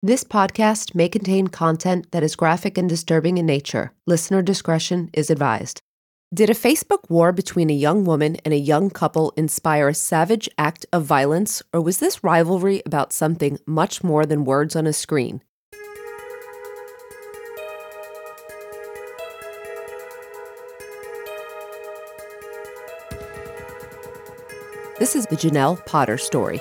This podcast may contain content that is graphic and disturbing in nature. Listener discretion is advised. Did a Facebook war between a young woman and a young couple inspire a savage act of violence, or was this rivalry about something much more than words on a screen? This is the Janelle Potter story.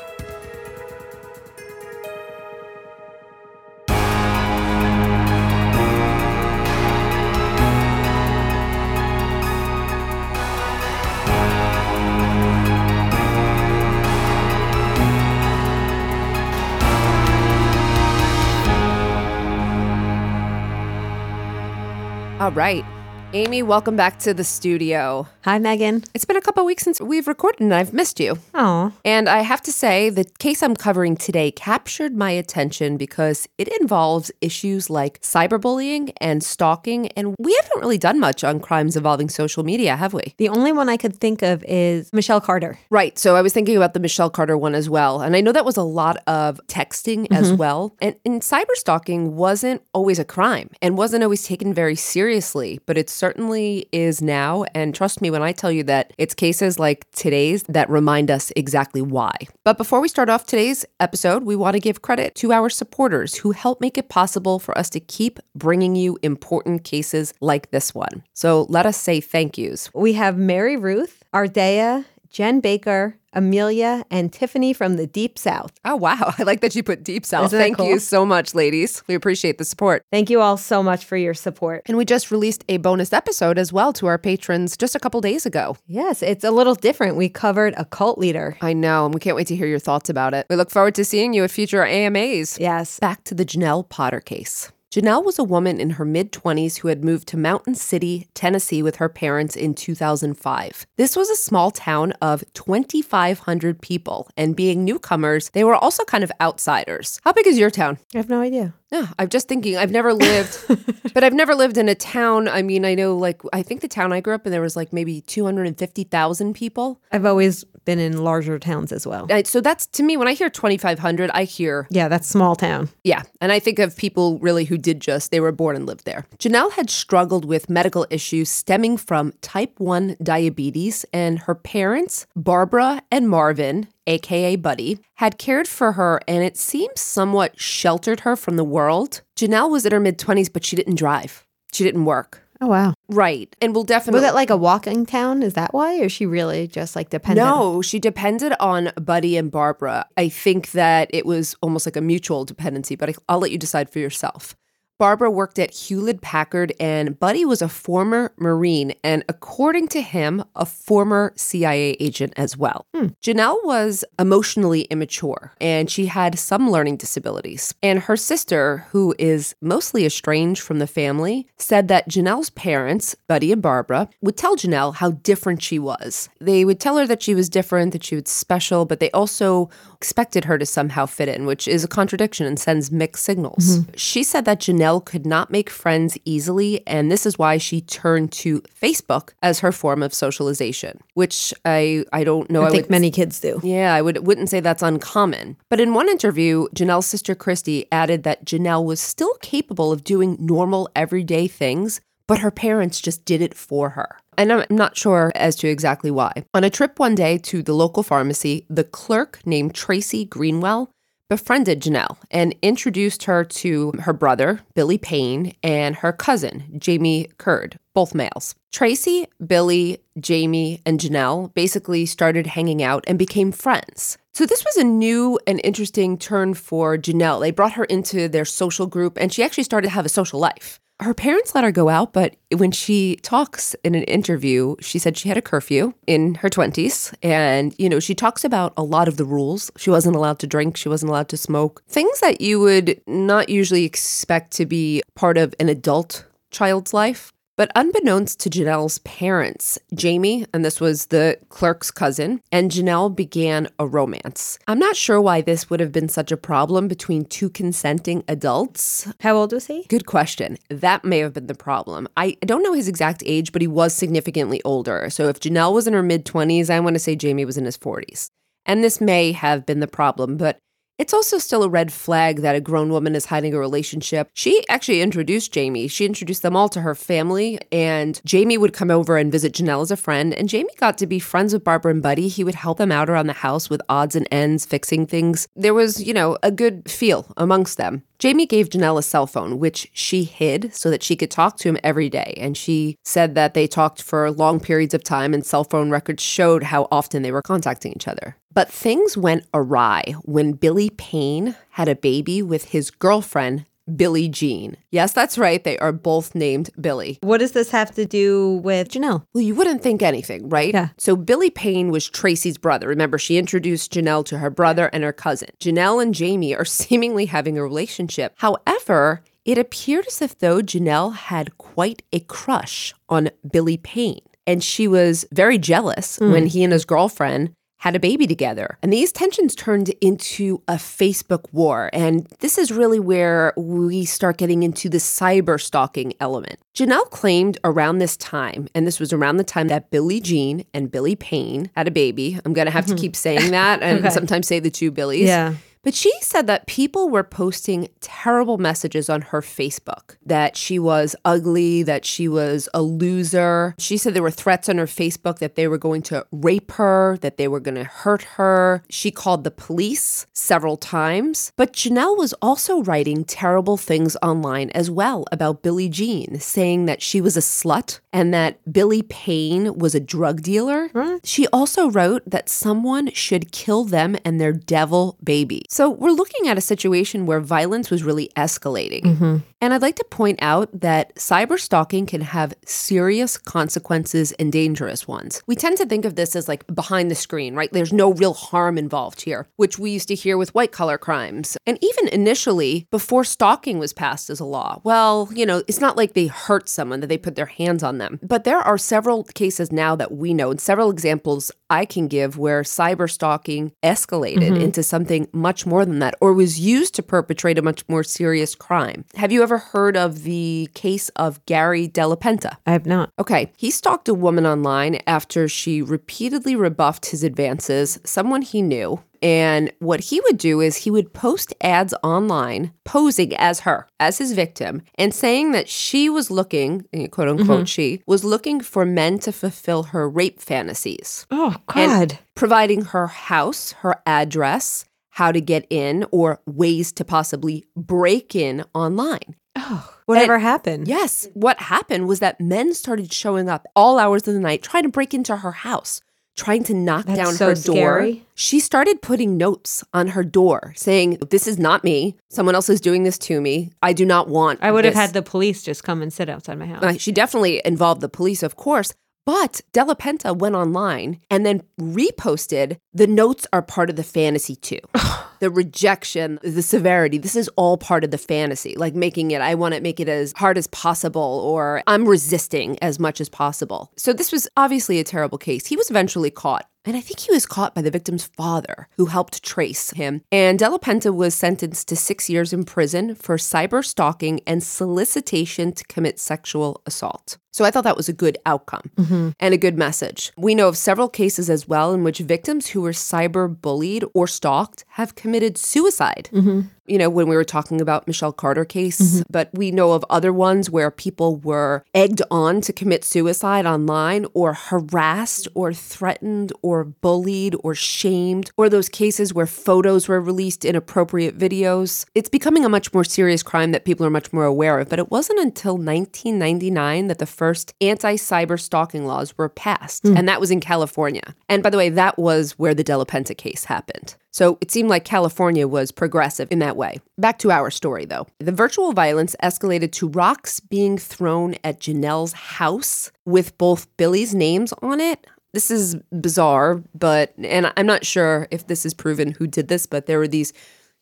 All right. Amy, welcome back to the studio. Hi, Megan. It's been a couple weeks since we've recorded and I've missed you. Oh, And I have to say, the case I'm covering today captured my attention because it involves issues like cyberbullying and stalking. And we haven't really done much on crimes involving social media, have we? the only one I could think of is Michelle Carter. Right. So I was thinking about the Michelle Carter one as well. And I know that was a lot of texting as mm-hmm. well. And, and cyber stalking wasn't always a crime and wasn't always taken very seriously, but it certainly is now. And trust me when I tell you that it's cases like today's that remind us exactly why. But before we start off today's episode, we want to give credit to our supporters who help make it possible for us to keep bringing you important cases like this one. So let us say thank yous. We have Mary Ruth, Ardea, Jen Baker, Amelia, and Tiffany from the Deep South. Oh, wow. I like that you put Deep South. Isn't Thank cool? you so much, ladies. We appreciate the support. Thank you all so much for your support. And we just released a bonus episode as well to our patrons just a couple days ago. Yes, it's a little different. We covered a cult leader. I know, and we can't wait to hear your thoughts about it. We look forward to seeing you at future AMAs. Yes. Back to the Janelle Potter case. Janelle was a woman in her mid 20s who had moved to Mountain City, Tennessee with her parents in 2005. This was a small town of 2,500 people, and being newcomers, they were also kind of outsiders. How big is your town? I have no idea. Yeah, I'm just thinking. I've never lived, but I've never lived in a town. I mean, I know, like, I think the town I grew up in, there was like maybe 250,000 people. I've always been in larger towns as well. So that's to me, when I hear 2,500, I hear, Yeah, that's small town. yeah. And I think of people really who did just, they were born and lived there. Janelle had struggled with medical issues stemming from type 1 diabetes, and her parents, Barbara and Marvin, aka Buddy, had cared for her and it seems somewhat sheltered her from the world. Janelle was in her mid 20s, but she didn't drive, she didn't work. Oh, wow. Right. And we'll definitely. Was it like a walking town? Is that why? Or is she really just like dependent? No, she depended on Buddy and Barbara. I think that it was almost like a mutual dependency, but I, I'll let you decide for yourself. Barbara worked at Hewlett Packard, and Buddy was a former Marine and, according to him, a former CIA agent as well. Hmm. Janelle was emotionally immature and she had some learning disabilities. And her sister, who is mostly estranged from the family, said that Janelle's parents, Buddy and Barbara, would tell Janelle how different she was. They would tell her that she was different, that she was special, but they also expected her to somehow fit in, which is a contradiction and sends mixed signals. Mm-hmm. She said that Janelle could not make friends easily, and this is why she turned to Facebook as her form of socialization, which I I don't know. I, I think would many kids do. yeah, I would wouldn't say that's uncommon. But in one interview, Janelle's sister Christy added that Janelle was still capable of doing normal everyday things, but her parents just did it for her. And I'm not sure as to exactly why. On a trip one day to the local pharmacy, the clerk named Tracy Greenwell befriended Janelle and introduced her to her brother, Billy Payne, and her cousin, Jamie Curd, both males. Tracy, Billy, Jamie, and Janelle basically started hanging out and became friends. So this was a new and interesting turn for Janelle. They brought her into their social group and she actually started to have a social life. Her parents let her go out, but when she talks in an interview, she said she had a curfew in her 20s. And, you know, she talks about a lot of the rules. She wasn't allowed to drink, she wasn't allowed to smoke, things that you would not usually expect to be part of an adult child's life. But unbeknownst to Janelle's parents, Jamie, and this was the clerk's cousin, and Janelle began a romance. I'm not sure why this would have been such a problem between two consenting adults. How old was he? Good question. That may have been the problem. I don't know his exact age, but he was significantly older. So if Janelle was in her mid 20s, I want to say Jamie was in his 40s. And this may have been the problem, but it's also still a red flag that a grown woman is hiding a relationship. She actually introduced Jamie. She introduced them all to her family, and Jamie would come over and visit Janelle as a friend. And Jamie got to be friends with Barbara and Buddy. He would help them out around the house with odds and ends, fixing things. There was, you know, a good feel amongst them. Jamie gave Janelle a cell phone, which she hid so that she could talk to him every day. And she said that they talked for long periods of time, and cell phone records showed how often they were contacting each other. But things went awry when Billy Payne had a baby with his girlfriend, Billie Jean. Yes, that's right. They are both named Billy. What does this have to do with Janelle? Well, you wouldn't think anything, right? Yeah. So Billy Payne was Tracy's brother. Remember, she introduced Janelle to her brother and her cousin. Janelle and Jamie are seemingly having a relationship. However, it appeared as if though Janelle had quite a crush on Billy Payne. And she was very jealous mm. when he and his girlfriend had a baby together. And these tensions turned into a Facebook war. And this is really where we start getting into the cyber stalking element. Janelle claimed around this time, and this was around the time that Billie Jean and Billy Payne had a baby. I'm going to have to mm-hmm. keep saying that and sometimes say the two Billies. Yeah. But she said that people were posting terrible messages on her Facebook that she was ugly, that she was a loser. She said there were threats on her Facebook that they were going to rape her, that they were going to hurt her. She called the police several times. But Janelle was also writing terrible things online as well about Billie Jean, saying that she was a slut and that Billy Payne was a drug dealer. She also wrote that someone should kill them and their devil baby. So we're looking at a situation where violence was really escalating. Mm-hmm. And I'd like to point out that cyber stalking can have serious consequences and dangerous ones. We tend to think of this as like behind the screen, right? There's no real harm involved here, which we used to hear with white collar crimes. And even initially, before stalking was passed as a law, well, you know, it's not like they hurt someone, that they put their hands on them. But there are several cases now that we know, and several examples I can give where cyber stalking escalated mm-hmm. into something much more than that or was used to perpetrate a much more serious crime. Have you ever heard of the case of Gary Dellapenta? I have not. Okay, he stalked a woman online after she repeatedly rebuffed his advances, someone he knew. And what he would do is he would post ads online posing as her, as his victim, and saying that she was looking, eh, quote unquote, she was looking for men to fulfill her rape fantasies Oh, And God. providing her house, her address, how to get in, or ways to possibly break in online. Oh, whatever happened? Yes. What happened was that men started showing up all hours of the night trying to break into her house, trying to knock That's down so her door. scary. She started putting notes on her door saying, This is not me. Someone else is doing this to me. I do not want I would have had the police just come and sit outside my house. Uh, she definitely involved the police, of course. But Dellapenta went online and then reposted the notes are part of the fantasy too. the rejection, the severity, this is all part of the fantasy. Like making it, I want to make it as hard as possible, or I'm resisting as much as possible. So this was obviously a terrible case. He was eventually caught. And I think he was caught by the victim's father, who helped trace him. And Dellapenta was sentenced to six years in prison for cyber stalking and solicitation to commit sexual assault. So I thought that was a good outcome mm-hmm. and a good message. We know of several cases as well in which victims who were cyber bullied or stalked have committed suicide. Mm-hmm. You know, when we were talking about Michelle Carter case, mm-hmm. but we know of other ones where people were egged on to commit suicide online or harassed or threatened or bullied or shamed, or those cases where photos were released, in inappropriate videos. It's becoming a much more serious crime that people are much more aware of, but it wasn't until 1999 that the first anti cyber stalking laws were passed, mm. and that was in California. And by the way, that was where the Dellapenta case happened. So it seemed like California was progressive in that way. Back to our story, though. The virtual violence escalated to rocks being thrown at Janelle's house with both Billy's names on it. This is bizarre, but, and I'm not sure if this is proven who did this, but there were these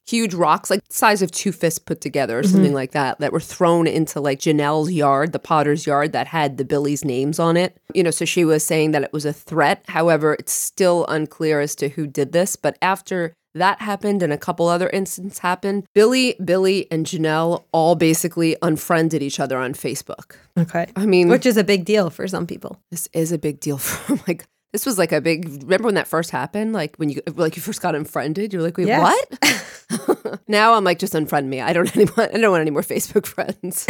huge rocks, like size of two fists put together or mm-hmm. something like that, that were thrown into like Janelle's yard, the potter's yard that had the Billy's names on it. You know, so she was saying that it was a threat. However, it's still unclear as to who did this. But after that happened and a couple other incidents happened, Billy, Billy, and Janelle all basically unfriended each other on Facebook. Okay. I mean, Which is a big deal for some people. this is a big deal for like this was like a big remember when that first happened? Like when you like you first got unfriended? You're like wait Yeah. what? Now i'm like just unfriend me. I don't i don't want any more facebook friends.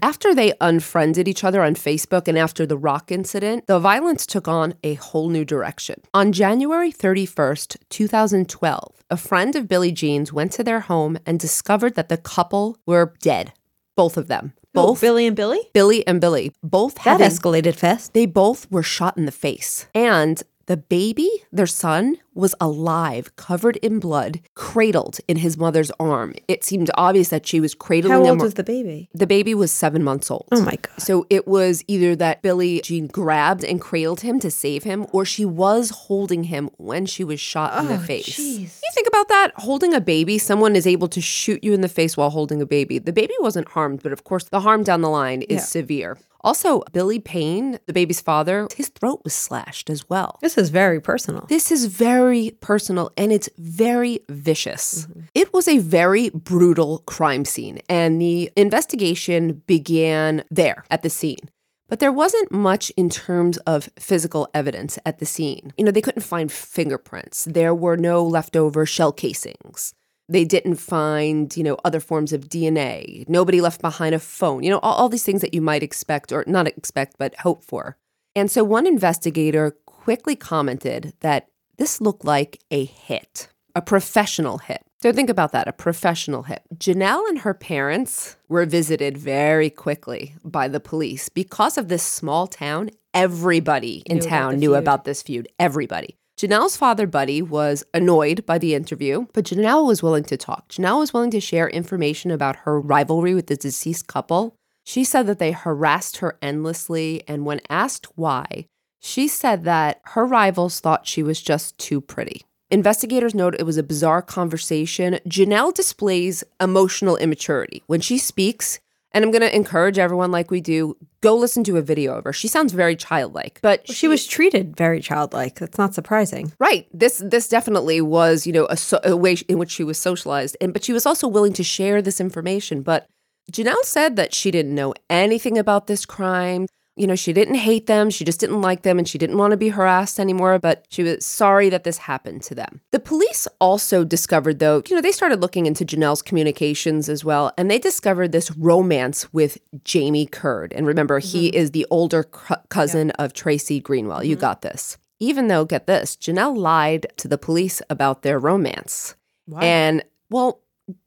After they unfriended each other on facebook and after the rock incident the violence took on a whole new direction. On january 31st 2012 a friend of billie jean's went to their home and discovered that the couple were dead both of them both Billy and Billy? billy and billy both That having escalated fast. they both were shot in the face. And the baby, their son, was alive, covered in blood, cradled in his mother's arm. It seemed obvious that she was cradling How him. old was the baby? the baby was seven months old. Oh my God. So it was either that Billie Jean grabbed and cradled him to save him, or she was holding him when she was shot in the oh, face. jeez. You think about that? Holding a baby, someone is able to shoot you in the face while holding a baby. The baby wasn't harmed, but of course, the harm down the line is Yeah. severe. Also, Billy Payne, the baby's father, his throat was slashed as well. This is very personal. This is very personal and it's very vicious. Mm-hmm. It was a very brutal crime scene, and the investigation began there at the scene. But there wasn't much in terms of physical evidence at the scene. You know, they couldn't find fingerprints, there were no leftover shell casings. They didn't find, you know, other forms of DNA. Nobody left behind a phone. You know, all, all these things that you might expect or not expect, but hope for. And so one investigator quickly commented that this looked like a hit, a professional hit. So think about that, a professional hit. Janelle and her parents were visited very quickly by the police. Because of this small town, everybody in Knew town the knew feud. about this feud. Everybody. Janelle's father, Buddy, was annoyed by the interview, but Janelle was willing to talk. Janelle was willing to share information about her rivalry with the deceased couple. She said that they harassed her endlessly, and when asked why, she said that her rivals thought she was just too pretty. Investigators note it was a bizarre conversation. Janelle displays emotional immaturity. When she speaks, and I'm going to encourage everyone, like we do, go listen to a video of her. She sounds very childlike, but She was treated very childlike. That's not surprising. Right. This this definitely was, you know, a, so, a way in which she was socialized, and but she was also willing to share this information. But Janelle said that she didn't know anything about this crime. You know, she didn't hate them, she just didn't like them, and she didn't want to be harassed anymore. But she was sorry that this happened to them. The police also discovered, though, you know, they started looking into Janelle's communications as well, and they discovered this romance with Jamie Curd. And remember, he mm-hmm. is the older cu- cousin of Tracy Greenwell. You mm-hmm. got this. Even though, get this, Janelle lied to the police about their romance. Wow. And, well,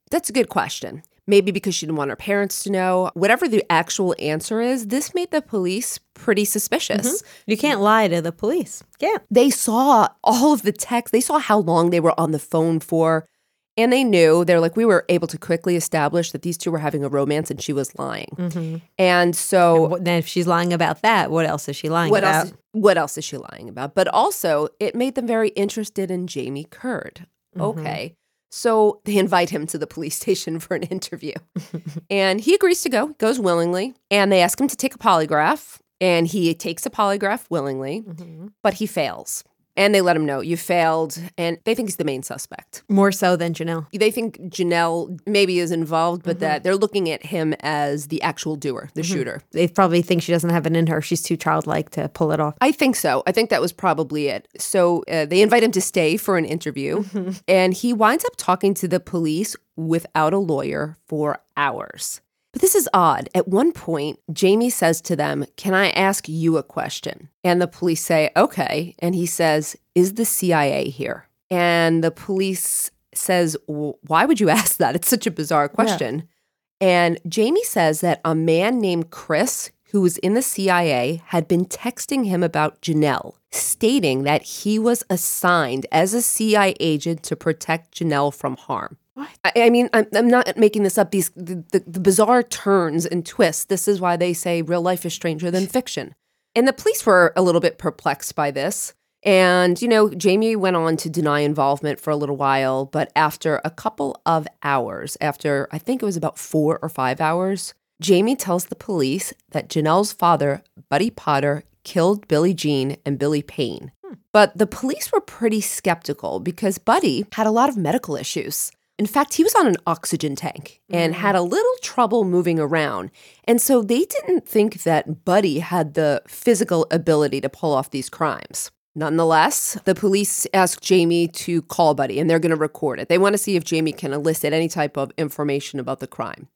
that's a good question maybe because she didn't want her parents to know. Whatever the actual answer is, this made the police pretty suspicious. You can't lie to the police. Yeah. They saw all of the text, they saw how long they were on the phone for. And they knew, they're like, we were able to quickly establish that these two were having a romance and she was lying. And so What- Then if she's lying about that, what else is she lying what about? else what else is she lying about but also it made them very interested in jamie curd Mm-hmm. okay so they invite him to the police station for an interview and he agrees to go he goes willingly and they ask him to take a polygraph and he takes a polygraph willingly Mm-hmm. but he fails and they let him know you failed and they think he's the main suspect More so than Janelle. they think Janelle maybe is involved, but Mm-hmm. that they're looking at him as the actual doer, the shooter. They probably think she doesn't have it in her. She's too childlike to pull it off. I think so. I think that was probably it. So uh, they invite him to stay for an interview, and he winds up talking to the police without a lawyer for hours. But this is odd. At one point, Jamie says to them, Can I ask you a question? And the police say, Okay. And he says, Is the CIA here? And the police says, Why would you ask that? It's such a bizarre question. And Jamie says that a man named Chris, who was in the CIA, had been texting him about Janelle, stating that he was assigned as a CIA agent to protect Janelle from harm. I, I mean, I'm, I'm not making this up. These the, the, the bizarre turns and twists. This is why they say real life is stranger than fiction. And the police were a little bit perplexed by this. And, you know, Jamie went on to deny involvement for a little while, but after a couple of hours, after I think it was about four or five hours, Jamie tells the police that Janelle's father, Buddy Potter, killed Billie Jean and Billy Payne. Hmm. But the police were pretty skeptical because Buddy had a lot of medical issues. In fact, he was on an oxygen tank and had a little trouble moving around. And so they didn't think that Buddy had the physical ability to pull off these crimes. Nonetheless, the police ask Jamie to call Buddy and they're going to record it. They want to see if Jamie can elicit any type of information about the crime.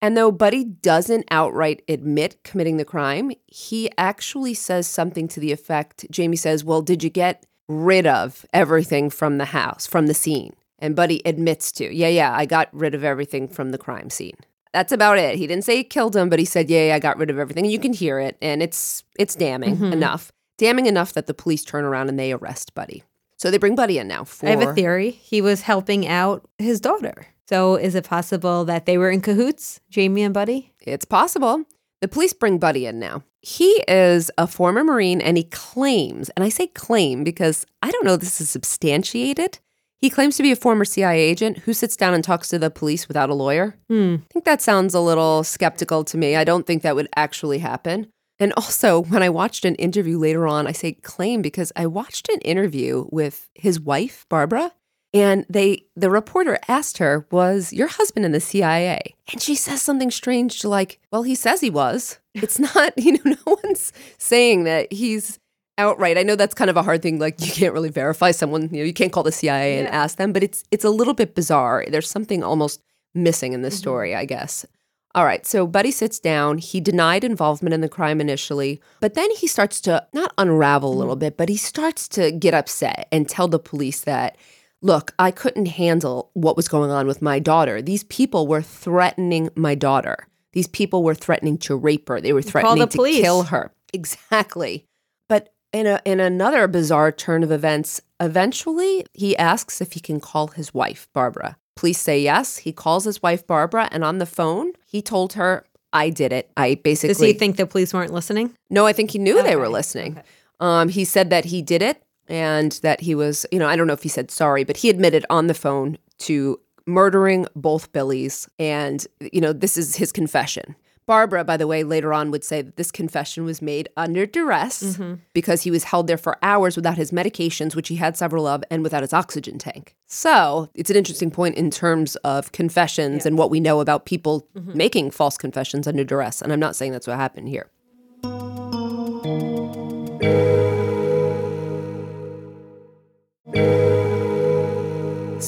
And though Buddy doesn't outright admit committing the crime, he actually says something to the effect Jamie says, Well, did you get rid of everything from the house, from the scene? And Buddy admits to, Yeah, yeah, I got rid of everything from the crime scene. That's about it. He didn't say he killed him, but he said, Yeah, yeah I got rid of everything. And you can hear it, and it's it's damning mm-hmm. enough. Damning enough that the police turn around and they arrest Buddy. So they bring Buddy in now for I have a theory. He was helping out his daughter. So is it possible that they were in cahoots, Jamie and Buddy? It's possible. The police bring Buddy in now. He is a former Marine and he claims, and I say claim because I don't know this is substantiated. He claims to be a former CIA agent who sits down and talks to the police without a lawyer. Hmm. I think that sounds a little skeptical to me. I don't think that would actually happen. And also, when I watched an interview later on, I say claim because I watched an interview with his wife, Barbara, and they the reporter asked her, "Was your husband in the CIA?" And she says something strange to like, "Well, he says he was." It's not, you know, no one's saying that he's outright. I know that's kind of a hard thing like you can't really verify someone, you know, you can't call the CIA and ask them, but it's it's a little bit bizarre. There's something almost missing in this mm-hmm. story, I guess. All right, so Buddy sits down. He denied involvement in the crime initially, but then he starts to not unravel a little mm-hmm. bit, but he starts to get upset and tell the police that, look, I couldn't handle what was going on with my daughter. These people were threatening my daughter. These people were threatening to rape her. They were threatening the to police. kill her. Exactly. In a in another bizarre turn of events, eventually he asks if he can call his wife, Barbara. Police say yes. He calls his wife Barbara and on the phone, he told her, "I did it. I basically Does he think the police weren't listening? no, I think he knew they were Okay, listening. Um, he said that he did it and that he was, you know, I don't know if he said sorry, but he admitted on the phone to murdering both Billies. And, you know, this is his confession. Barbara, by the way, later on would say that this confession was made under duress mm-hmm. because he was held there for hours without his medications, which he had several of, and without his oxygen tank. So it's an interesting point in terms of confessions and what we know about people mm-hmm. making false confessions under duress. And I'm not saying that's what happened here.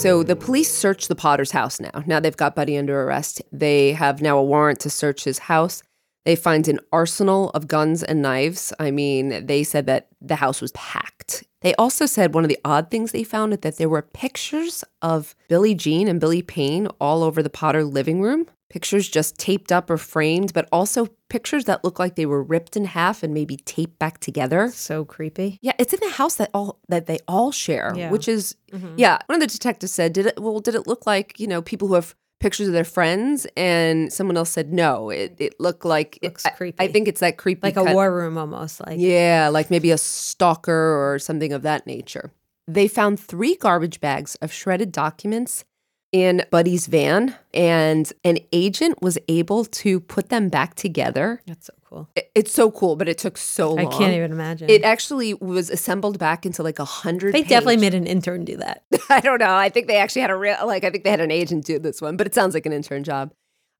So the police search the Potter's house now. Now they've got Buddy under arrest. They have now a warrant to search his house. They find an arsenal of guns and knives. I mean, they said that the house was packed. They also said one of the odd things they found is that there were pictures of Billie Jean and Billy Payne all over the Potter living room. Pictures just taped up or framed, but also pictures that look like they were ripped in half and maybe taped back together. So creepy. Yeah, it's in the house that all that they all share, Yeah. which is mm-hmm. yeah. One of the detectives said, "Did it? Well, did it look like you know people who have pictures of their friends?" And someone else said, "No, it it looked like Looks I- creepy. I, think it's that creepy, Like a war room almost. Like yeah, like maybe a stalker or something of that nature. They found three garbage bags of shredded documents in Buddy's van, and an agent was able to put them back together. that's so cool. It- It's so cool, but it took so long. I can't even imagine. It actually was assembled back into like a hundred. they definitely made an intern do that. I don't know. I think they actually had a real, like, I think they had an agent do this one, but it sounds like an intern job.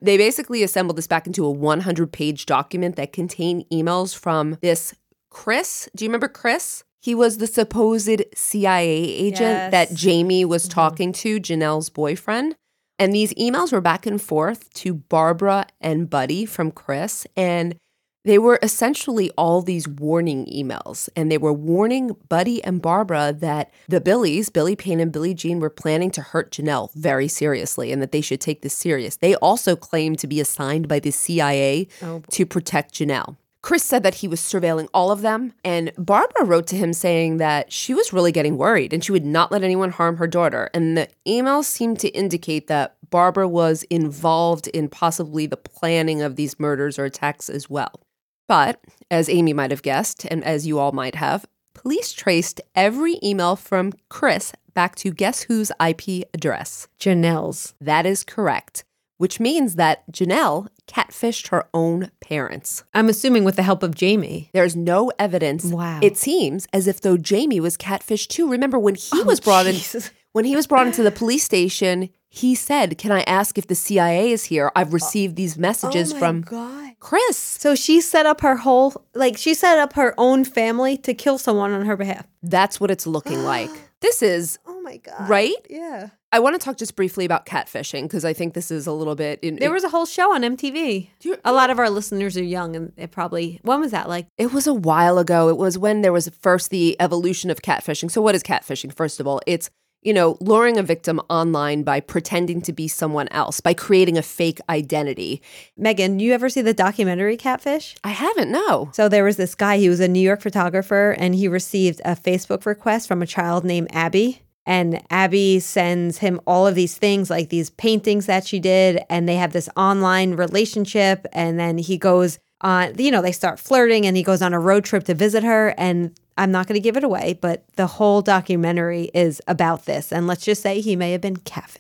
They basically assembled this back into a 100 page document that contained emails from this Chris. Do you remember Chris? He was the supposed CIA agent Yes. that Jamie was mm-hmm. talking to, Janelle's boyfriend. And these emails were back and forth to Barbara and Buddy from Chris. And they were essentially all these warning emails, and they were warning Buddy and Barbara that the Billies, Billy Payne and Billie Jean, were planning to hurt Janelle very seriously and that they should take this serious. They also claimed to be assigned by the CIA Oh, to protect Janelle. Chris said that he was surveilling all of them, and Barbara wrote to him saying that she was really getting worried and she would not let anyone harm her daughter. And the emails seemed to indicate that Barbara was involved in possibly the planning of these murders or attacks as well. But, as Amy might have guessed, and as you all might have, police traced every email from Chris back to guess whose IP address? Janelle's. That is correct, which means that Janelle catfished her own parents. I'm assuming with the help of Jamie. There's no evidence. Wow. It seems as if though Jamie was catfished too. Remember when he oh, was brought in when he was brought into the police station, he said, "Can I ask if the CIA is here? I've received these messages oh, from God. Chris." So she set up her whole like she set up her own family to kill someone on her behalf. That's what it's looking like. This is Oh my god. Right? Yeah. I want to talk just briefly about catfishing because I think this is a little bit in, There was a whole show on MTV. Do you- A lot of our listeners are young and it probably when was that like It was a while ago. It was when there was first the evolution of catfishing. So, what is catfishing? First of all, it's you know luring a victim online by pretending to be someone else by creating a fake identity. Megan, you ever see the documentary Catfish? I haven't. No. So there was this guy, he was a New York photographer, and he received a Facebook request from a child named Abby. And Abby sends him all of these things, like these paintings that she did, and they have this online relationship. And then he goes on, you know, they start flirting, and he goes on a road trip to visit her. And I'm not going to give it away, but the whole documentary is about this. And let's just say he may have been catfished.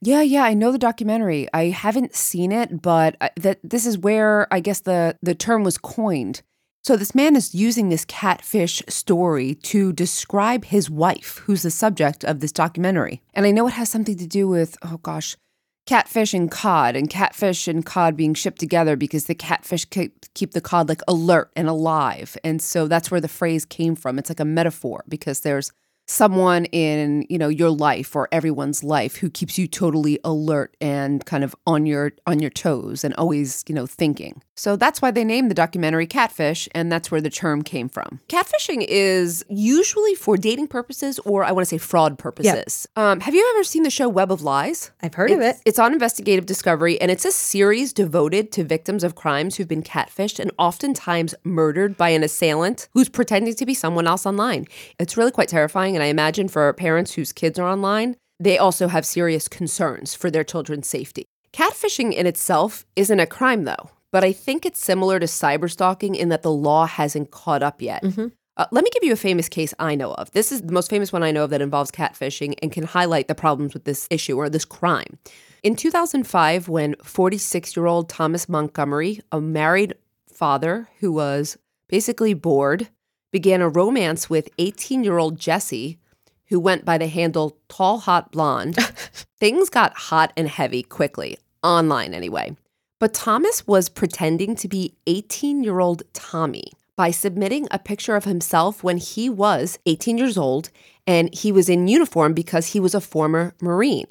Yeah, yeah, I know the documentary. I haven't seen it, but I- that this is where I guess the the term was coined. So this man is using this catfish story to describe his wife, who's the subject of this documentary. And I know it has something to do with oh gosh, catfish and cod, and catfish and cod being shipped together because the catfish keep, the cod like alert and alive. And so that's where the phrase came from. It's like a metaphor because there's someone in you know your life or everyone's life who keeps you totally alert and kind of on your on your toes and always you know thinking. So that's why they named the documentary catfish and that's where the term came from. Catfishing is usually for dating purposes or i want to say fraud purposes. Um, have you ever seen the show web of lies? I've heard of it. it's- It's on investigative discovery, and it's a series devoted to victims of crimes who've been catfished and oftentimes murdered by an assailant who's pretending to be someone else online. It's really quite terrifying, and I imagine for parents whose kids are online, they also have serious concerns for their children's safety. Catfishing in itself isn't a crime, though, but I think it's similar to cyberstalking in that the law hasn't caught up yet. Uh, let me give you a famous case I know of. This is the most famous one I know of that involves catfishing and can highlight the problems with this issue or this crime. In 2005, when 46 year old Thomas Montgomery, a married father who was basically bored, began a romance with 18 year old Jesse, who went by the handle Tall Hot Blonde, things got hot and heavy quickly, online anyway. But Thomas was pretending to be 18 year old Tommy by submitting a picture of himself when he was 18 years old and he was in uniform because he was a former Marine.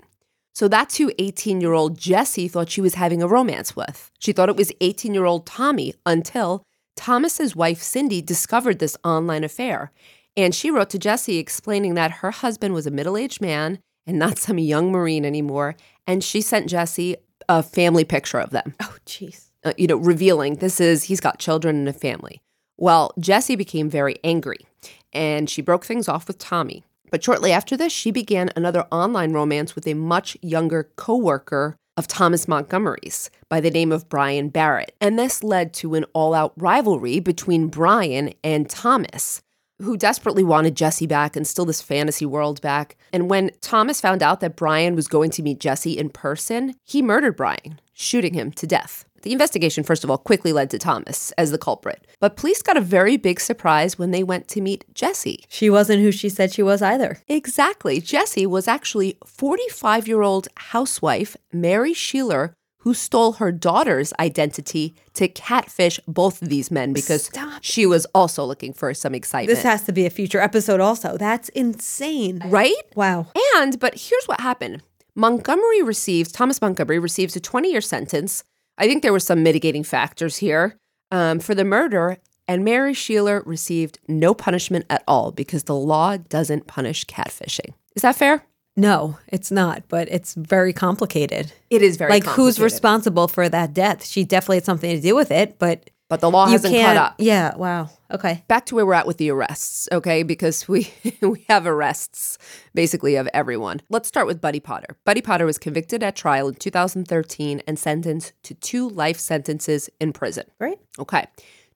So that's who 18 year old Jessie thought she was having a romance with. She thought it was 18 year old Tommy until Thomas's wife Cindy discovered this online affair. And she wrote to Jesse explaining that her husband was a middle aged man and not some young Marine anymore. And she sent Jesse a family picture of them. Oh, jeez. uh, you know, revealing this is he's got children and a family. Well, Jesse became very angry and she broke things off with Tommy. But shortly after this, she began another online romance with a much younger coworker of Thomas Montgomery's by the name of Brian Barrett. And this led to an all out rivalry between Brian and Thomas, who desperately wanted Jesse back and still this fantasy world back. And when Thomas found out that Brian was going to meet Jesse in person, he murdered Brian, shooting him to death. The investigation, first of all, quickly led to Thomas as the culprit. But police got a very big surprise when they went to meet Jesse. She wasn't who she said she was either. Exactly. Jessie was actually 45 year old housewife Mary Shieler, who stole her daughter's identity to catfish both of these men because Stop. she was also looking for some excitement. This has to be a future episode, also. That's insane. right? Wow. And, but here's what happened Montgomery receives, Thomas Montgomery receives a 20 year sentence. I think there were some mitigating factors here um, for the murder. And Mary Shieler received no punishment at all because the law doesn't punish catfishing. Is that fair? No, it's not, but it's very complicated. It is very like who's responsible for that death? She definitely had something to do with it, but But the law hasn't caught up. Yeah. Wow. Okay. Back to where we're at with the arrests, okay? Because we we have arrests basically of everyone. Let's start with Buddy Potter. Buddy Potter was convicted at trial in 2013 and sentenced to two life sentences in prison. Right. Okay.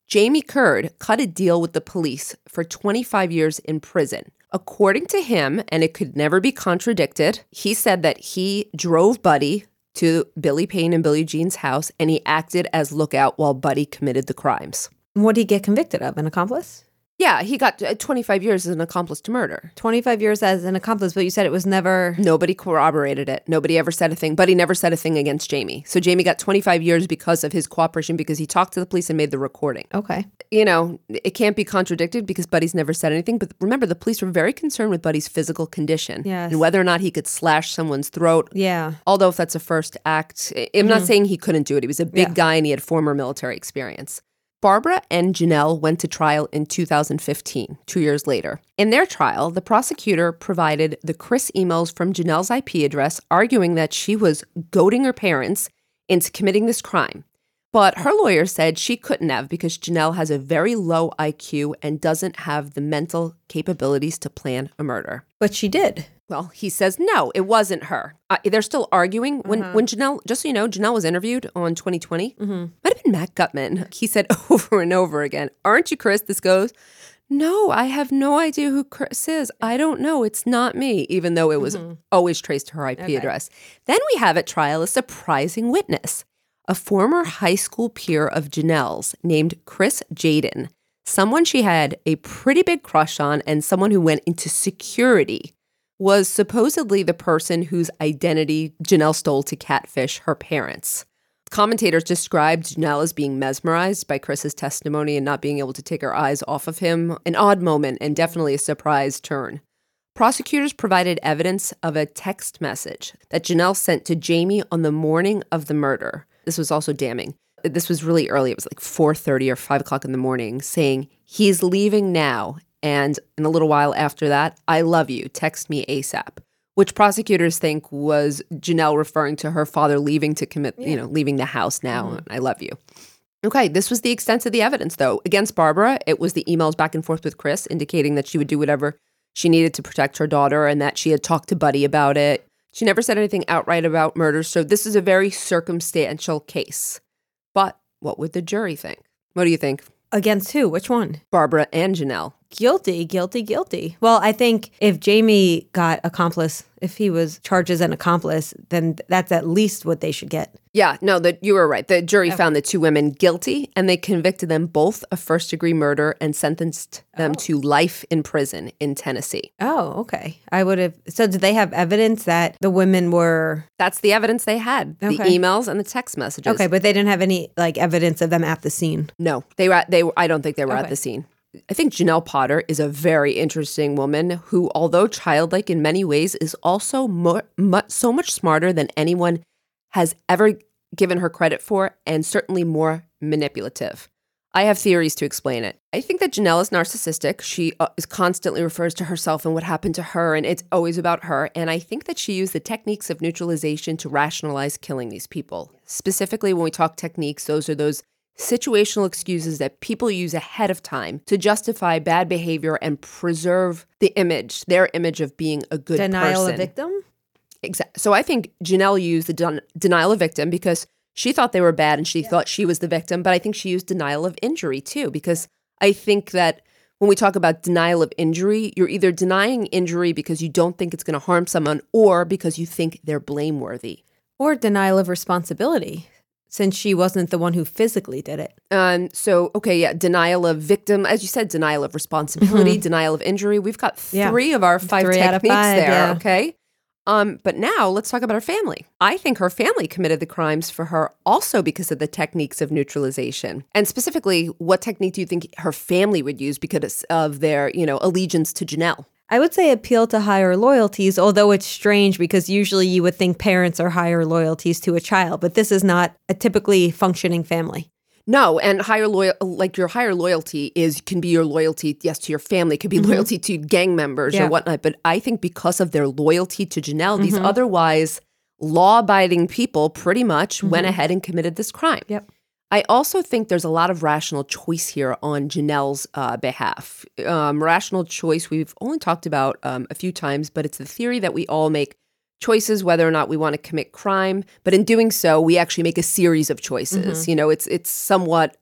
Jamie Curd cut a deal with the police for 25 years in prison. According to him, and it could never be contradicted, he said that he drove Buddy to Billy Payne and Billie Jean's house and he acted as lookout while Buddy committed the crimes. What did he get convicted of? An accomplice? Yeah, he got uh, 25 years as an accomplice to murder. 25 years as an accomplice, but you said it was never. Nobody corroborated it. Nobody ever said a thing, but he never said a thing against Jamie. So Jamie got 25 years because of his cooperation because he talked to the police and made the recording. Okay. You know, it can't be contradicted because Buddy's never said anything. But remember, the police were very concerned with Buddy's physical condition Yes. and whether or not he could slash someone's throat. Yeah. Although, if that's a first act, I'm not saying he couldn't do it. He was a big Yeah. guy and he had former military experience. Barbara and Janelle went to trial in 2015, two years later. In their trial, the prosecutor provided the Chris emails from Janelle's IP address, arguing that she was goading her parents into committing this crime. But her lawyer said she couldn't have because Janelle has a very low IQ and doesn't have the mental capabilities to plan a murder. But she did. Well, he says no, it wasn't her. Uh, they're still arguing. When when Janelle, just so you know, Janelle was interviewed on 20/20. Might have been Matt Gutman. He said over and over again, "Aren't you Chris?" This goes. No, I have no idea who Chris is. I don't know. It's not me, even though it was always traced to her IP address. Then we have at trial a surprising witness, a former high school peer of Janelle's named Chris Jaden, someone she had a pretty big crush on, and someone who went into security was supposedly the person whose identity Janelle stole to catfish her parents. Commentators described Janelle as being mesmerized by Chris's testimony and not being able to take her eyes off of him. An odd moment and definitely a surprise turn. Prosecutors provided evidence of a text message that Janelle sent to Jamie on the morning of the murder. This was also damning. This was really early. It was like 4:30 or 5 o'clock in the morning, saying, He's leaving now. And in a little while after that, I love you. Text me ASAP. Which prosecutors think was Janelle referring to her father leaving to commit, you know, leaving the house now. Mm-hmm. I love you. Okay, this was the extent of the evidence, though. Against Barbara, it was the emails back and forth with Chris indicating that she would do whatever she needed to protect her daughter and that she had talked to Buddy about it. She never said anything outright about murder, so this is a very circumstantial case. But what would the jury think? What do you think, Against who? Which one? Barbara and Janelle? Guilty, guilty, guilty. Well, I think if Jamie got accomplice, if he was charged as an accomplice, then that's at least what they should get. Yeah, no, that you were right. The jury oh. found the two women guilty and they convicted them both of first degree murder and sentenced them oh. to life in prison in Tennessee. Oh, okay. I would have. So, did they have evidence that the women were That's the evidence they had. The emails and the text messages. okay, but they didn't have any like evidence of them at the scene. No, they were. At, they. were- I don't think they were at the scene. I think Janelle Potter is a very interesting woman who, although childlike in many ways, is also so much smarter than anyone has ever given her credit for, and certainly more manipulative. I have theories to explain it. I think that Janelle is narcissistic. She uh, is constantly refers to herself and what happened to her, and it's always about her. And I think that she used the techniques of neutralization to rationalize killing these people. Specifically, when we talk techniques, those are those situational excuses that people use ahead of time to justify bad behavior and preserve the image, their image of being a good Denial person. of victim? Exactly. So I think Janelle used the den- denial of victim because she thought they were bad and she thought she was the victim. But I think she used denial of injury too, because I think that when we talk about denial of injury, you're either denying injury because you don't think it's going to harm someone or because you think they're blameworthy. Or denial of responsibility, since she wasn't the one who physically did it. Um, so, okay, yeah, denial of victim, as you said, denial of responsibility, denial of injury. We've got Mm-hmm. Yeah. three of our five Three techniques five, there, yeah. okay? Um, but now let's talk about her family. I think her family committed the crimes for her also because of the techniques of neutralization. And specifically, what technique do you think her family would use because of their, you know, allegiance to Janelle? I would say appeal to higher loyalties, although it's strange because usually you would think parents are higher loyalties to a child, but this is not a typically functioning family. No, and higher loyal, like your higher loyalty is can be your loyalty, yes, to your family, could be mm-hmm. loyalty to gang members Yeah. or whatnot. But I think because of their loyalty to Janelle, these mm-hmm. otherwise law-abiding people pretty much went mm-hmm. ahead and committed this crime. Yep. I also think there's a lot of rational choice here on Janelle's uh, behalf. Um, rational choice we've only talked about um, a few times, but it's the theory that we all make choices whether or not we want to commit crime. But in doing so, we actually make a series of choices. You know, it's it's somewhat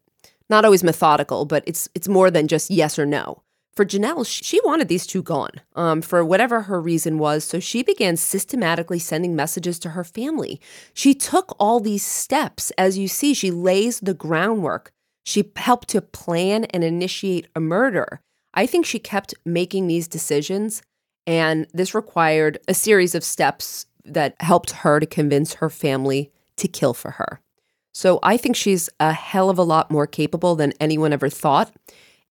not always methodical, but it's it's more than just yes or no. For Janelle, she wanted these two gone um, for whatever her reason was. So she began systematically sending messages to her family. She took all these steps. As you see, she lays the groundwork. She helped to plan and initiate a murder. I think she kept making these decisions, and this required a series of steps that helped her to convince her family to kill for her. So I think she's a hell of a lot more capable than anyone ever thought.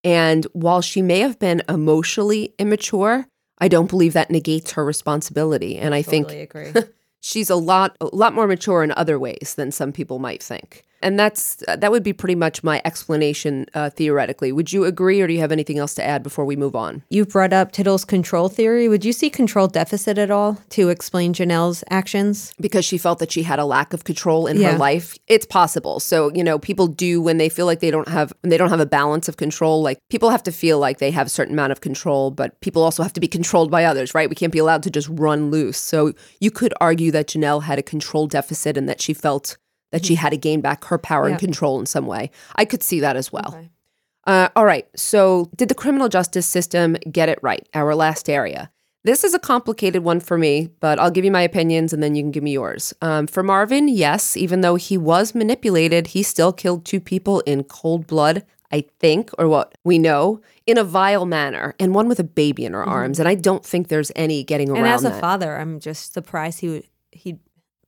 And while she may have been emotionally immature, I don't believe that negates her responsibility. And I think agree. she's a lot a lot more mature in other ways than some people might think. And that's that would be pretty much my explanation uh, theoretically. Would you agree, or do you have anything else to add before we move on? You brought up Tittle's control theory. Would you see control deficit at all to explain Janelle's actions? because she felt that she had a lack of control in Yeah. her life. It's possible. So, you know, people do when they feel like they don't have they don't have a balance of control, like people have to feel like they have a certain amount of control, but people also have to be controlled by others, right? We can't be allowed to just run loose. So, you could argue that Janelle had a control deficit and that she felt that she had to gain back her power Yeah. and control in some way. I could see that as well. Uh, all right. So, did the criminal justice system get it right? Our last area. This is a complicated one for me, but I'll give you my opinions and then you can give me yours. Um, for Marvin, yes, even though he was manipulated, he still killed two people in cold blood, I think, or what we know, in a vile manner, and one with a baby in her arms. And I don't think there's any getting around And as a that. father, I'm just surprised he would he'd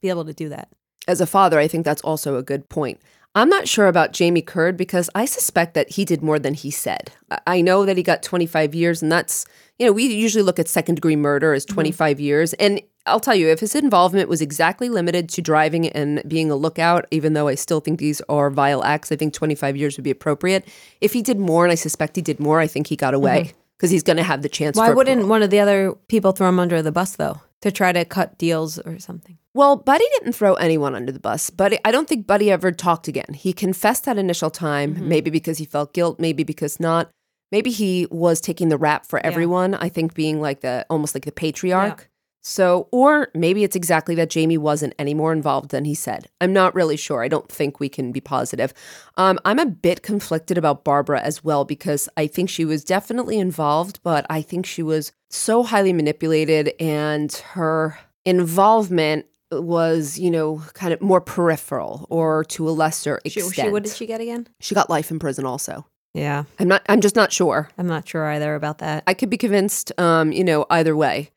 be able to do that. As a father, I think that's also a good point. I'm not sure about Jamie Curd because I suspect that he did more than he said. I- I know that he got 25 years, and that's, you know, we usually look at second degree murder as mm-hmm. 25 years. And I'll tell you, if his involvement was exactly limited to driving and being a lookout, even though I still think these are vile acts, I think 25 years would be appropriate. If he did more, and I suspect he did more, I think he got away mm-hmm. Because he's going to have the chance Why wouldn't one of the other people throw him under the bus though to try to cut deals or something? Well, Buddy didn't throw anyone under the bus. Buddy, I don't think Buddy ever talked again. He confessed that initial time, Mm-hmm. maybe because he felt guilt, maybe because not. Maybe he was taking the rap for everyone. I think being like the almost like the patriarch. So, or maybe it's exactly that Jamie wasn't any more involved than he said. I'm not really sure. I don't think we can be positive. Um, I'm a bit conflicted about Barbara as well because I think she was definitely involved, but I think she was so highly manipulated and her involvement was, you know, kind of more peripheral or to a lesser She, extent. she, what did she get again? She got life in prison also. Yeah, I'm not I'm just not sure. I'm not sure either about that. I could be convinced, um, you know, either way.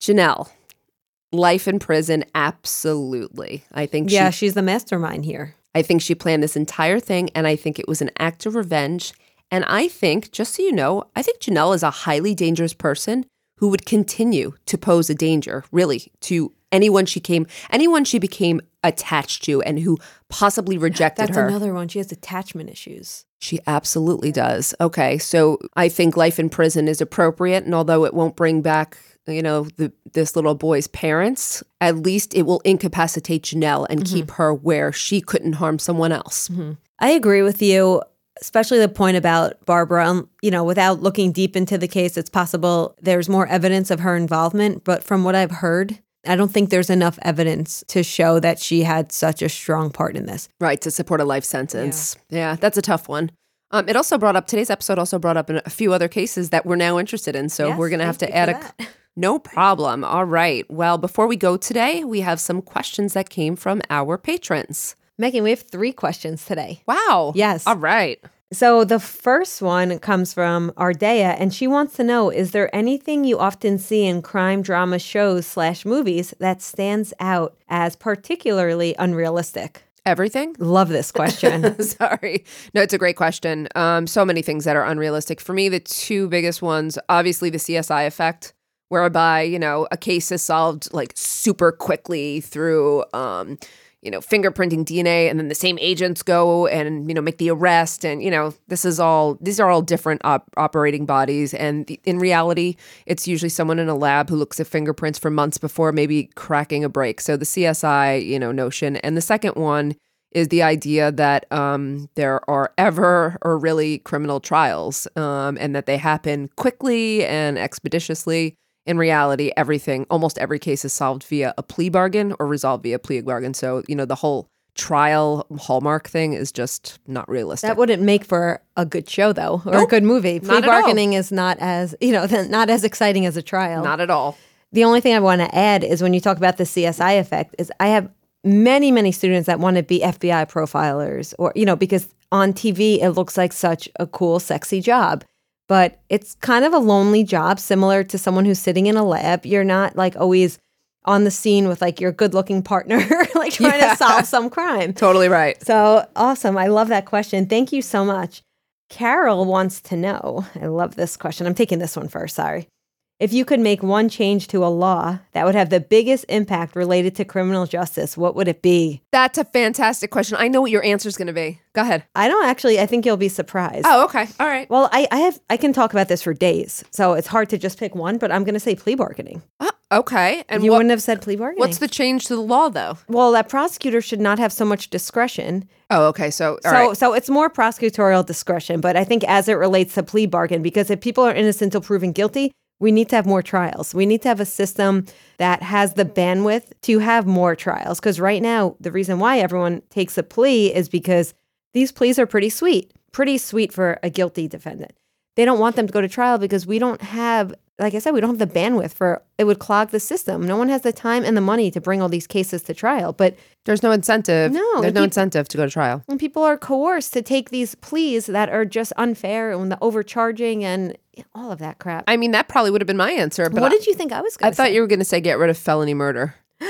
Janelle, life in prison, absolutely. I think yeah, she, she's the mastermind here. I think she planned this entire thing, and I think it was an act of revenge. And I think, just so you know, I think Janelle is a highly dangerous person who would continue to pose a danger, really, to anyone she came, anyone she became attached to and who possibly rejected That's her. another one. She has attachment issues. She absolutely does. Okay, so I think life in prison is appropriate, and although it won't bring back, you know, the, this little boy's parents, at least it will incapacitate Janelle and keep her where she couldn't harm someone else. I agree with you, especially the point about Barbara. Um, you know, without looking deep into the case, it's possible there's more evidence of her involvement. But from what I've heard, I don't think there's enough evidence to show that she had such a strong part in this. Right, to support a life sentence. Yeah, that's a tough one. Um, it also brought up today's episode also brought up a few other cases that we're now interested in. So Yes, we're gonna have to add a no problem. All right. Well, before we go today, we have some questions that came from our patrons. Megan, we have three questions today. Wow. Yes. All right. So the first one comes from Ardea, and she wants to know: Is there anything you often see in crime drama shows slash movies that stands out as particularly unrealistic? Everything? Love this question. Sorry. No, it's a great question. Um, so many things that are unrealistic. For me, the two biggest ones, obviously the CSI effect, whereby, you know, a case is solved like super quickly through um, you know, fingerprinting DNA and then the same agents go and, you know, make the arrest. And, you know, this is all, these are all different op- operating bodies. And the, in reality, it's usually someone in a lab who looks at fingerprints for months before maybe cracking a break. So the CSI, you know, notion. And the second one is the idea that um, there are ever or really criminal trials um, and that they happen quickly and expeditiously. In reality, everything, almost every case is solved via a plea bargain or resolved via plea bargain. So, you know, the whole trial hallmark thing is just not realistic. That wouldn't make for a good show, though, or a good movie. Plea all. bargaining is not as you know, not as exciting as a trial. not at all. The only thing I want to add is when you talk about the CSI effect, is I have many, many students that want to be FBI profilers, or you know, because on TV it looks like such a cool, sexy job. But it's kind of a lonely job, similar to someone who's sitting in a lab. You're not like always on the scene with like your good looking partner, like trying Yeah. to solve some crime. Totally right. So awesome. I love that question. Thank you so much. Carol wants to know. I love this question. I'm taking this one first. Sorry. If you could make one change to a law that would have the biggest impact related to criminal justice, what would it be? That's a fantastic question. I know what your answer is going to be. Go ahead. I don't actually, I think you'll be surprised. Oh, okay. All right. Well, I, I have I can talk about this for days. So it's hard to just pick one, but I'm gonna say plea bargaining. Uh, okay. And you what- wouldn't have said plea bargaining. what's the change to the law, though? well, that prosecutor should not have so much discretion Oh, okay. So, all so, right. so it's more prosecutorial discretion, but I think as it relates to plea bargain, because if people are innocent until proven guilty, we need to have more trials. We need to have a system that has the bandwidth to have more trials. Because right now, the reason why everyone takes a plea is because these pleas are pretty sweet, pretty sweet for a guilty defendant. They don't want them to go to trial because we don't have, like I said, we don't have the bandwidth for it would clog the system. No one has the time and the money to bring all these cases to trial. But There's no incentive. No, There's no incentive to go to trial. and people are coerced to take these pleas that are just unfair and the overcharging and all of that crap. I mean, that probably would have been my answer. But what I, did you think I was going to say? I thought you were going to say get rid of felony murder.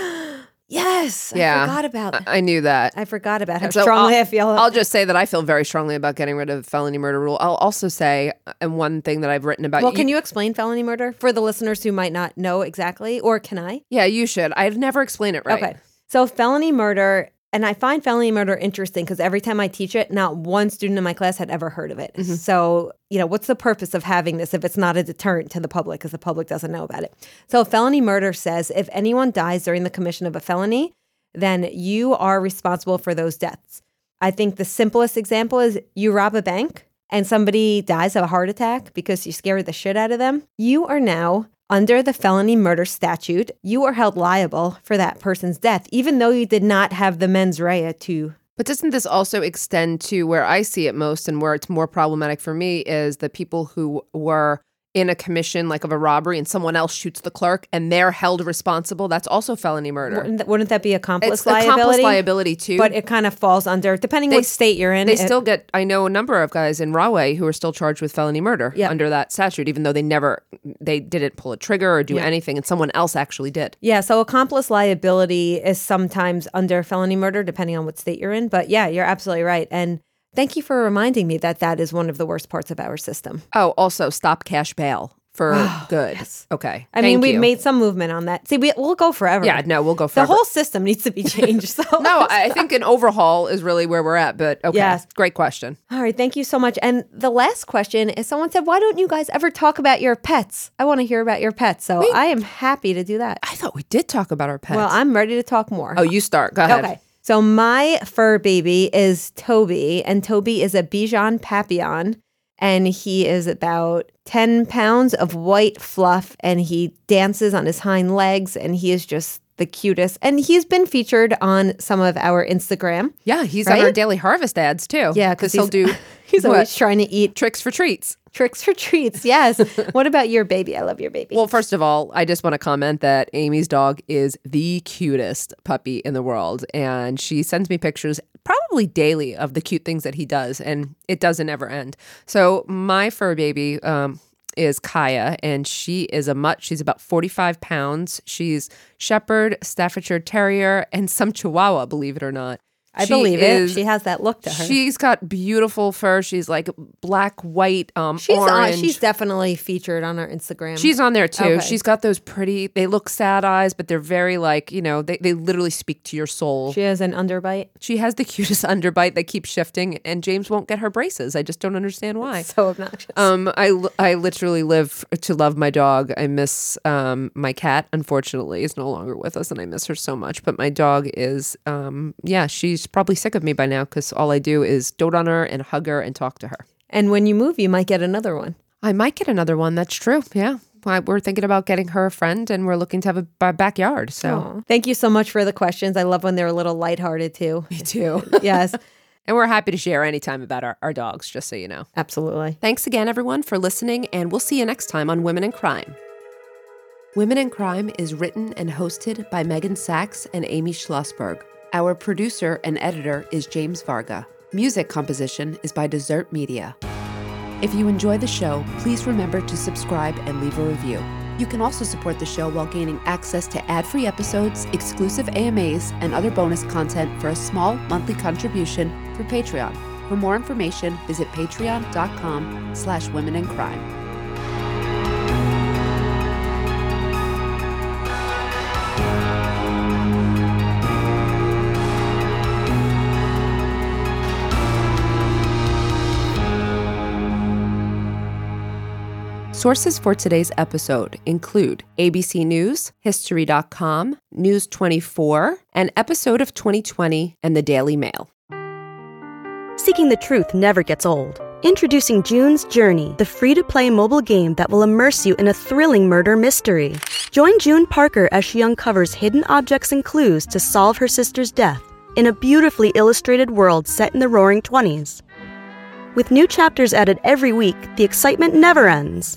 Yes, Yeah. I forgot about. I, I knew that. I forgot about how so strongly I'll- I feel. I'll just say that I feel very strongly about getting rid of felony murder rule. I'll also say, uh, and one thing that I've written about. well, can you explain felony murder for the listeners who might not know exactly, or can I? Yeah, you should. I've never explained it right. Okay. So felony murder, and I find felony murder interesting because every time I teach it, not one student in my class had ever heard of it. Mm-hmm. So, you know, what's the purpose of having this if it's not a deterrent to the public because the public doesn't know about it? So, felony murder says if anyone dies during the commission of a felony, then you are responsible for those deaths. I think the simplest example is you rob a bank and somebody dies of a heart attack because you scared the shit out of them. You are now under the felony murder statute, you are held liable for that person's death, even though you did not have the mens rea to. But doesn't this also extend to where I see it most and where it's more problematic for me is the people who were in a commission like of a robbery and someone else shoots the clerk and they're held responsible? That's also felony murder. Wouldn't that, wouldn't that be accomplice It's liability? accomplice liability too. But it kind of falls under, depending They- what state you're in. they it- still get i know a number of guys in rahway who are still charged with felony murder Yeah. under that statute even though they never they didn't pull a trigger or do Yeah. anything and someone else actually did Yeah, so accomplice liability is sometimes under felony murder, depending on what state you're in. But yeah, you're absolutely right. And thank you for reminding me that that is one of the worst parts of our system. oh also stop cash bail for oh, good. Okay. I mean, we've you. made some movement on that. See, we, we'll go forever. Yeah, no, we'll go forever. The whole system needs to be changed. So no, I think an overhaul is really where we're at, but okay. Yes. Great question. All right, thank you so much. And the last question is someone said, Why don't you guys ever talk about your pets? I want to hear about your pets. So I am happy to do that. I thought we did talk about our pets. Well, I'm ready to talk more. oh, you start. Go ahead. Okay. So my fur baby is Toby, and Toby is a Bichon Papillon, and he is about 10 pounds of white fluff, and he dances on his hind legs, and he is just the cutest. And he's been featured on some of our Instagram. Yeah, he's on our daily harvest ads too. Yeah, because he'll do He's what? always trying to eat tricks for treats. tricks for treats. Yes. what about your baby? I love your baby. Well, first of all, I just want to comment that Amy's dog is the cutest puppy in the world. And she sends me pictures probably daily of the cute things that he does. And it doesn't ever end. So, my fur baby um, is Kaya, and she is a mutt. She's about 45 pounds. She's Shepherd, Staffordshire Terrier, and some Chihuahua, believe it or not. I She believe is- it. She has that look to her. She's got beautiful fur. She's like black, white, um, she's on, orange. she's definitely featured on our Instagram. She's on there too. Okay. She's got those pretty, they look sad eyes, but they're very like, you know, they, they literally speak to your soul. she has an underbite. She has the cutest underbite that keeps shifting, and James won't get her braces. I just don't understand why. So obnoxious. Um, I, I literally live to love my dog. I miss um, my cat, unfortunately, is no longer with us, and I miss her so much. But my dog is, um, yeah, she's probably sick of me by now because all I do is dote on her and hug her and talk to her. and when you move, you might get another one. I might get another one. That's true. Yeah. We're thinking about getting her a friend and we're looking to have a backyard. So, Aw. Thank you so much for the questions. I love when they're a little lighthearted too. me too. yes, and we're happy to share anytime about our, our dogs, just so you know. absolutely. Thanks again, everyone, for listening, and we'll see you next time on Women and Crime. Women and Crime is written and hosted by Megan Sachs and Amy Schlossberg. Our producer and editor is James Varga. Music composition is by Desert Media. If you enjoy the show, please remember to subscribe and leave a review. You can also support the show while gaining access to ad-free episodes, exclusive AMAs, and other bonus content for a small monthly contribution through Patreon. For more information, visit patreon.com slash women and crime. Sources for today's episode include ABC News, History.com, News 24, an episode of 20/20, and the Daily Mail. Seeking the truth never gets old. Introducing June's Journey, the free to play mobile game that will immerse you in a thrilling murder mystery. Join June Parker as she uncovers hidden objects and clues to solve her sister's death in a beautifully illustrated world set in the roaring 20s. With new chapters added every week, the excitement never ends.